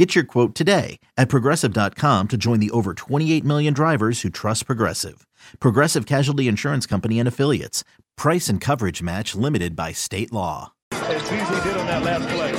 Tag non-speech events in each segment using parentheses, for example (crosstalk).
Get your quote today at progressive.com to join the over 28 million drivers who trust Progressive. Progressive Casualty Insurance Company and Affiliates. Price and coverage match limited by state law. As Beasley did on that last play.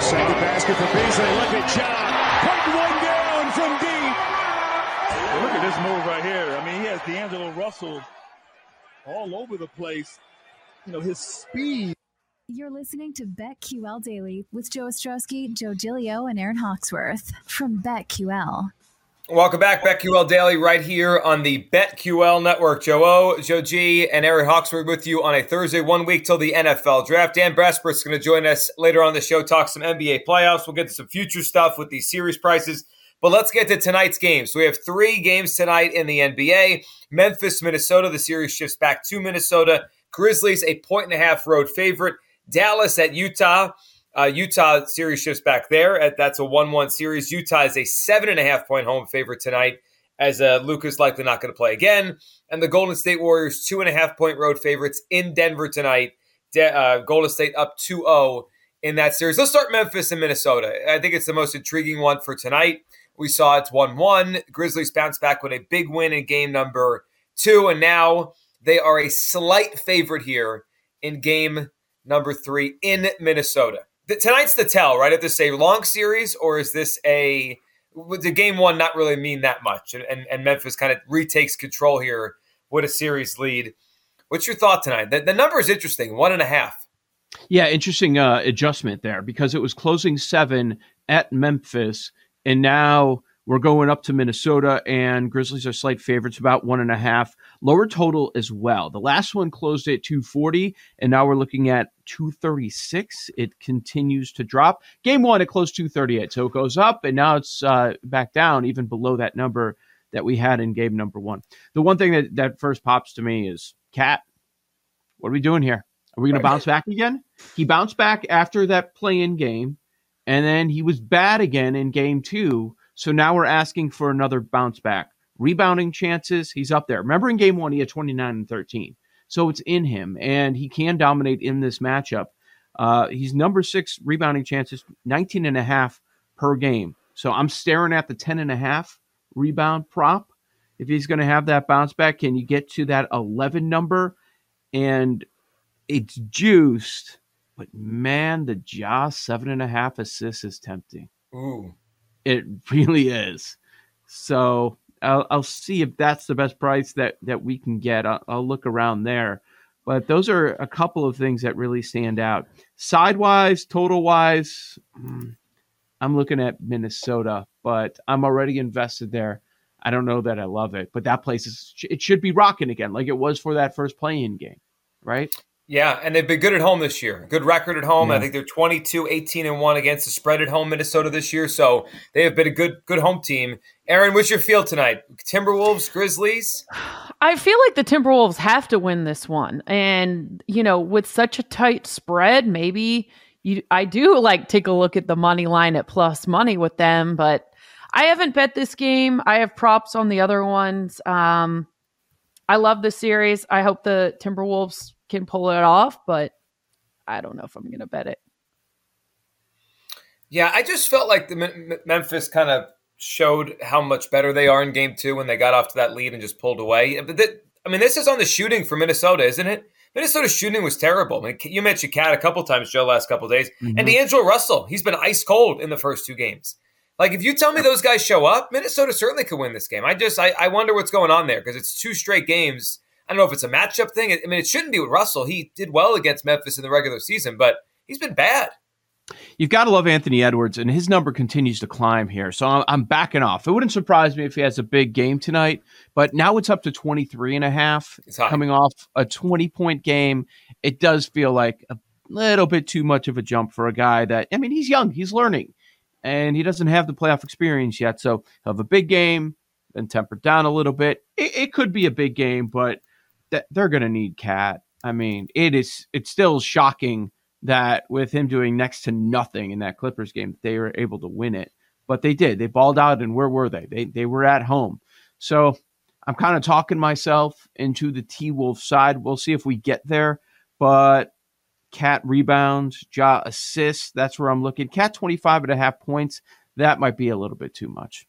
Second basket for Beasley. Look at John. Putting one down from deep. Look at this move right here. I mean, he has D'Angelo Russell all over the place. You know, his speed. You're listening to BetQL Daily with Joe Ostrowski, Joe Gilio, and Aaron Hawksworth from BetQL. Welcome back, BetQL Daily, right here on the BetQL Network. Joe O, Joe G, and Aaron Hawksworth with you on a Thursday, one week till the NFL draft. Dan Besbris's going to join us later on the show, talk some NBA playoffs. We'll get to some future stuff with these series prices. But let's get to tonight's games. We have three games tonight in the NBA. Memphis, Minnesota. The series shifts back to Minnesota. Grizzlies, a point and a half road favorite. Dallas at Utah. Uh, Utah series shifts back there. At, that's a 1 1 series. Utah is a seven and a half point home favorite tonight, as uh, Luka's likely not going to play again. And the Golden State Warriors, two and a half point road favorites in Denver tonight. De- uh, Golden State up 2 0 in that series. Let's start Memphis and Minnesota. I think it's the most intriguing one for tonight. We saw it's 1 1. Grizzlies bounce back with a big win in game number two. And now they are a slight favorite here in game number three in Minnesota. The, tonight's the tell, right? If this a long series or is this a the game one not really mean that much? And, and, and Memphis kind of retakes control here with a series lead. What's your thought tonight? The, the number is interesting, one and a half. Yeah, interesting uh, adjustment there because it was closing seven at Memphis, and now we're going up to Minnesota, and Grizzlies are slight favorites, about one and a half. Lower total as well. The last one closed at 240, and now we're looking at 236. It continues to drop. Game one, it closed 238, so it goes up, and now it's uh, back down, even below that number that we had in game number one. The one thing that, that first pops to me is KAT. What are we doing here? Are we going to bounce back again? He bounced back after that play in game, and then he was bad again in game two so now we're asking for another bounce back. Rebounding chances, he's up there. Remember in game one, he had 29 and 13. So it's in him, and he can dominate in this matchup. Uh, he's number six rebounding chances, 19 and a half per game. So I'm staring at the 10 and a half rebound prop. If he's going to have that bounce back, can you get to that 11 number? And it's juiced, but man, the Ja seven and a half assists is tempting. Ooh. It (laughs) really is. So I'll, I'll see if that's the best price that, that we can get. I'll, I'll look around there. But those are a couple of things that really stand out. Sidewise, total wise, hmm, I'm looking at Minnesota, but I'm already invested there. I don't know that I love it, but that place is it should be rocking again, like it was for that first play-in game, right? Yeah, and they've been good at home this year. Good record at home. Yeah. I think they're 22, 18 and 1 against the spread at home Minnesota this year. So they have been a good good home team. Aaron, what's your feel tonight? Timberwolves, Grizzlies? I feel like the Timberwolves have to win this one. And, you know, with such a tight spread, maybe you I do like take a look at the money line at plus money with them, but I haven't bet this game. I have props on the other ones. Um I love the series. I hope the Timberwolves can pull it off, but I don't know if I'm going to bet it. Yeah, I just felt like the M- Memphis kind of showed how much better they are in game two when they got off to that lead and just pulled away. But th- I mean, this is on the shooting for Minnesota, isn't it? Minnesota's shooting was terrible. I mean, you mentioned KAT a couple times, Joe, last couple days, mm-hmm. and D'Angelo Russell. He's been ice cold in the first two games. Like, if you tell me those guys show up, Minnesota certainly could win this game. I just, I, I wonder what's going on there because it's two straight games I don't know if it's a matchup thing. I mean, it shouldn't be with Russell. He did well against Memphis in the regular season, but he's been bad. You've got to love Anthony Edwards, and his number continues to climb here. So I'm, backing off. It wouldn't surprise me if he has a big game tonight, but now it's up to 23 and a half coming off a 20 point game. It does feel like a little bit too much of a jump for a guy that, I mean, he's young, he's learning, and he doesn't have the playoff experience yet. So he'll have a big game, then tempered down a little bit. It, it could be a big game, but that they're going to need KAT. I mean, it is it's still shocking that with him doing next to nothing in that Clippers game, they were able to win it. But they did. They balled out, and where were they? They they were at home. So I'm kind of talking myself into the T Wolf side. We'll see if we get there. But KAT rebounds, Ja assists. That's where I'm looking. KAT 25 and a half points. That might be a little bit too much.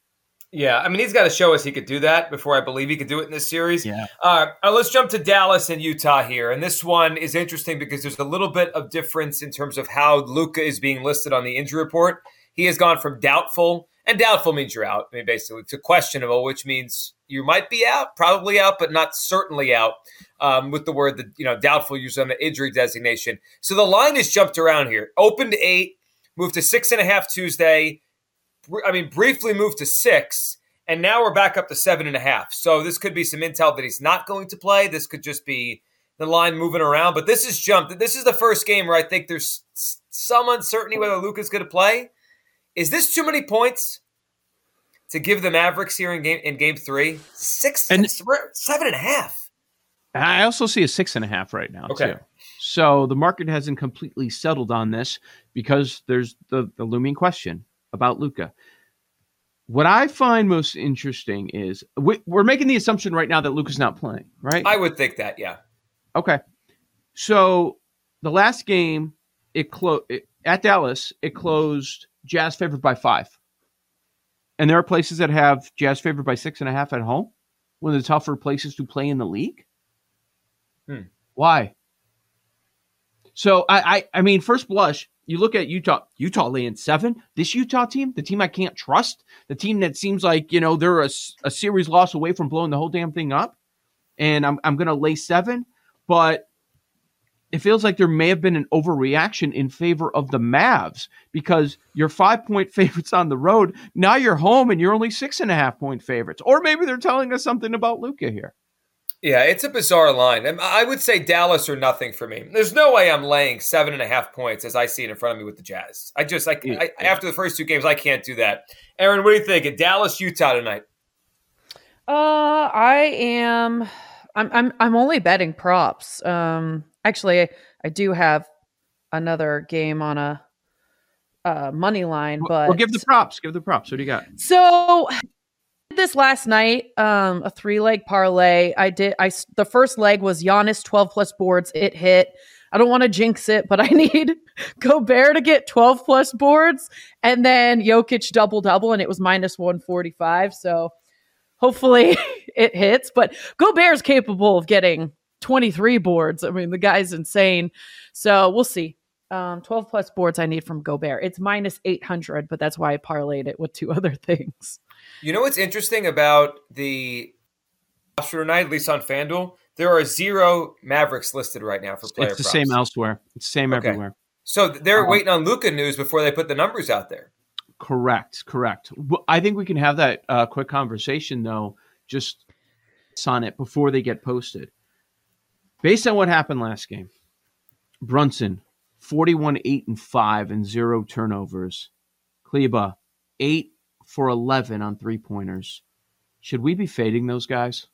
Yeah, I mean, he's got to show us he could do that before I believe he could do it in this series. Yeah. Uh, all right, let's jump to Dallas and Utah here. And this one is interesting because there's a little bit of difference in terms of how Luka is being listed on the injury report. He has gone from doubtful, and doubtful means you're out, I mean, basically, to questionable, which means you might be out, probably out, but not certainly out. Um, with the word that you know, doubtful used on the injury designation. So the line has jumped around here. Opened to eight, moved to six and a half Tuesday I mean, briefly moved to six, and now we're back up to seven and a half. So this could be some intel that he's not going to play. This could just be the line moving around. But this is jumped. This is the first game where I think there's some uncertainty whether Luka's going to play. Is this too many points to give the Mavericks here in game in game three? Six and seven and a half. I also see a six and a half right now. Okay. Too. So the market hasn't completely settled on this because there's the, the looming question about Luka. What I find most interesting is we, are making the assumption right now that Luka's not playing, right? I would think that, yeah. Okay. So the last game, it closed at Dallas. It closed Jazz favored by five, and there are places that have Jazz favored by six and a half at home. One of the tougher places to play in the league. Hmm. Why? So I, I, I mean, first blush, you look at Utah, Utah laying seven. This Utah team, the team I can't trust, the team that seems like you know they're a, a series loss away from blowing the whole damn thing up, and I'm I'm gonna lay seven, but it feels like there may have been an overreaction in favor of the Mavs because you're five point (laughs) favorites on the road. Now you're home and you're only six and a half point favorites, or maybe they're telling us something about Luka here. Yeah, it's a bizarre line. I would say Dallas or nothing for me. There's no way I'm laying seven and a half points as I see it in front of me with the Jazz. I just like I, after the first two games, I can't do that. Aaron, what do you think? Dallas, Utah tonight. Uh, I am. I'm. I'm. I'm only betting props. Um, actually, I do have another game on a uh, money line, but well, give the props. Give the props. What do you got? So this last night, um, a three leg parlay. I did. I the first leg was Giannis twelve plus boards. It hit. I don't want to jinx it, but (laughs) I need Gobert to get 12 plus boards and then Jokic double double, and it was minus 145. So hopefully (laughs) it hits. But Gobert's capable of getting 23 boards. I mean, the guy's insane. So we'll see. Um, 12 plus boards I need from Gobert. It's minus 800, but that's why I parlayed it with two (laughs) other things. You know what's interesting about the roster tonight, at least on FanDuel? There are zero Mavericks listed right now for player. It's the props. same elsewhere. It's the same okay. everywhere. So they're um, waiting on Luka news before they put the numbers out there. Correct. Correct. I think we can have that uh, quick conversation though, just on it before they get posted. Based on what happened last game, Brunson, 41, 8, and 5, and zero turnovers. Kleber, 8, for 11 on three pointers. Should we be fading those guys?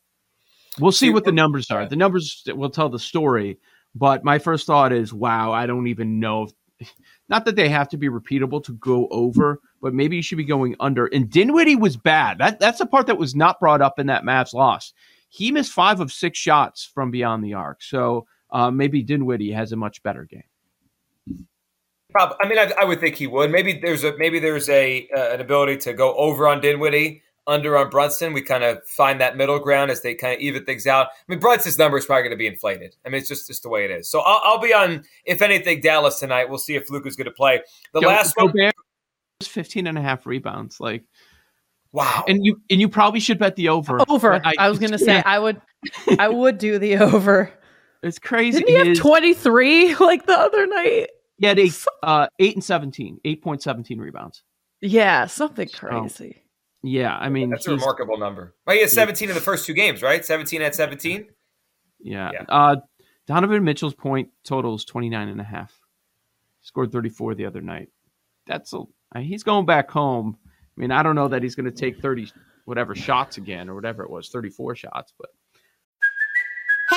We'll see what the numbers are. The numbers will tell the story. But my first thought is, wow, I don't even know. If, (laughs) not that they have to be repeatable to go over, but maybe you should be going under. And Dinwiddie was bad. That that's the part that was not brought up in that Mavs loss. He missed five of six shots from beyond the arc. So uh, maybe Dinwiddie has a much better game. Probably. I mean, I, I, would think he would. Maybe there's a maybe there's a uh, an ability to go over on Dinwiddie, under on Brunson. We kind of find that middle ground as they kind of even things out. I mean, Brunson's number is probably going to be inflated. I mean, it's just just the way it is. So I'll, I'll be on if anything Dallas tonight. We'll see if Luke is going to play. The Go, last one, was 15 and a half rebounds. Like. Wow. And you and you probably should bet the over. Over. I, I was gonna say I would (laughs) I would do the over. It's crazy. Didn't he have 23 like the other night? He had eight, uh, eight and 17, 8.17 rebounds. Yeah, something crazy. yeah, I mean, that's a remarkable number. Well, he had 17 in the first two games, right? 17 at 17. Yeah. yeah. Uh, Donovan Mitchell's point total is 29 and a half. Scored 34 the other night. That's a, he's going back home. I mean, I don't know that he's going to take 30 whatever shots again or whatever it was, 34 shots, but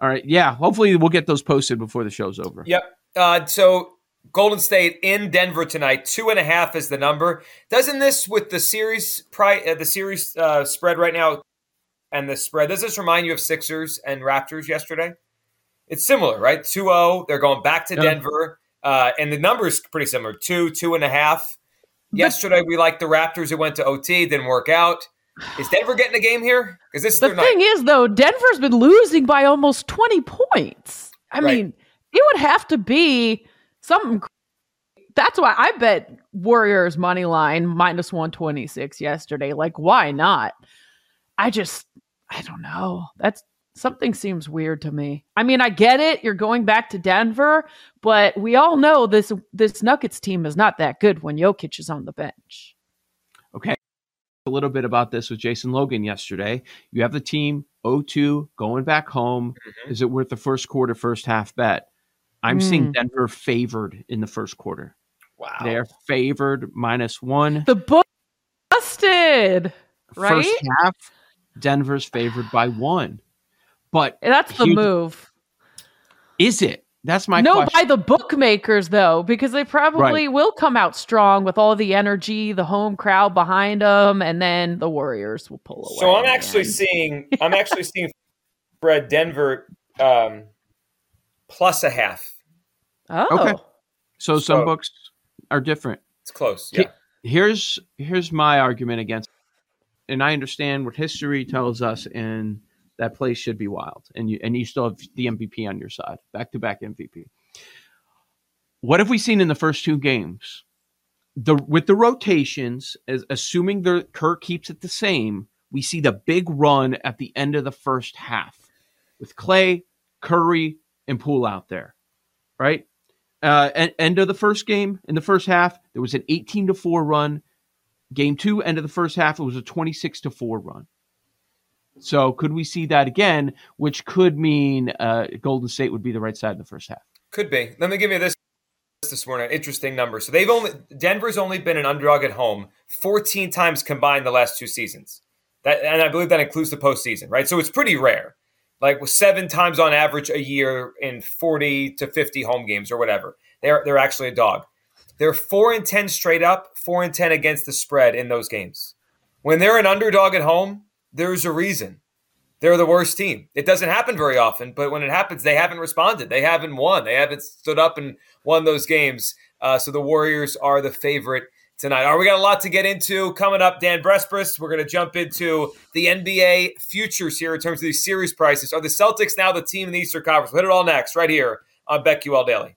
All right. Yeah. Hopefully we'll get those posted before the show's over. Yep. Uh, so Golden State in Denver tonight. Two and a half is the number. Doesn't this with the series pri- uh, the series uh, spread right now and the spread? Does this remind you of Sixers and Raptors yesterday? It's similar, right? 2-0. They're going back to Yeah. Denver, uh, and the numbers pretty similar. Two, two and a half. Yesterday we liked the Raptors. It went to OT, didn't work out. Is Denver getting a game here? Because this is The thing night. is, though, Denver's been losing by almost 20 points. I Right. mean, it would have to be something. That's why I bet Warriors money line minus 126 yesterday. Like, why not? I just, I don't know. That's something seems weird to me. I mean, I get it. You're going back to Denver, but we all know this this Nuggets team is not that good when Jokic is on the bench. Okay. A little bit about this with Jason Logan yesterday. You have the team 0-2 going back home. Mm-hmm. Is it worth the first quarter, first half bet? I'm Mm. seeing Denver favored in the first quarter. Wow. They're favored minus one. The book busted, right? First half, Denver's favored by one. But That's the move. Is it? That's my no, question. by the bookmakers though, because they probably will come out strong with all the energy, the home crowd behind them, and then the Warriors will pull away. So I'm actually man. seeing (laughs) I'm actually seeing Fred Denver um, plus a half. oh, Okay. so some books are different. It's close. Yeah. here's here's my argument against and I understand what history tells us and that place should be wild and you and you still have the MVP on your side back to back MVP what have we seen in the first two games the with the rotations as assuming the Kerr keeps it the same we see the big run at the end of the first half with Klay Curry and Poole out there right uh, en- end of the first game in the first half, there was an 18 to 4 run. Game two, end of the first half, it was a 26 to 4 run. So could we see that again, which could mean uh, Golden State would be the right side in the first half? Could be. Let me give you this this morning. Interesting number. So they've only Denver's only been an underdog at home 14 times combined the last two seasons. That and I believe that includes the postseason, right? So it's pretty rare. Like with seven times on average a year in 40 to 50 home games or whatever. They're they're actually a dog. They're four and ten straight up, four and ten against the spread in those games. When they're an underdog at home, there's a reason. They're the worst team. It doesn't happen very often, but when it happens, they haven't responded. They haven't won. They haven't stood up and won those games. Uh, so the Warriors are the favorite tonight. All right, we got a lot to get into coming up. Dan Besbris, we're going to jump into the NBA futures here in terms of these series prices. Are the Celtics now the team in the Eastern Conference? We'll hit it all next, right here on BetQL Daily.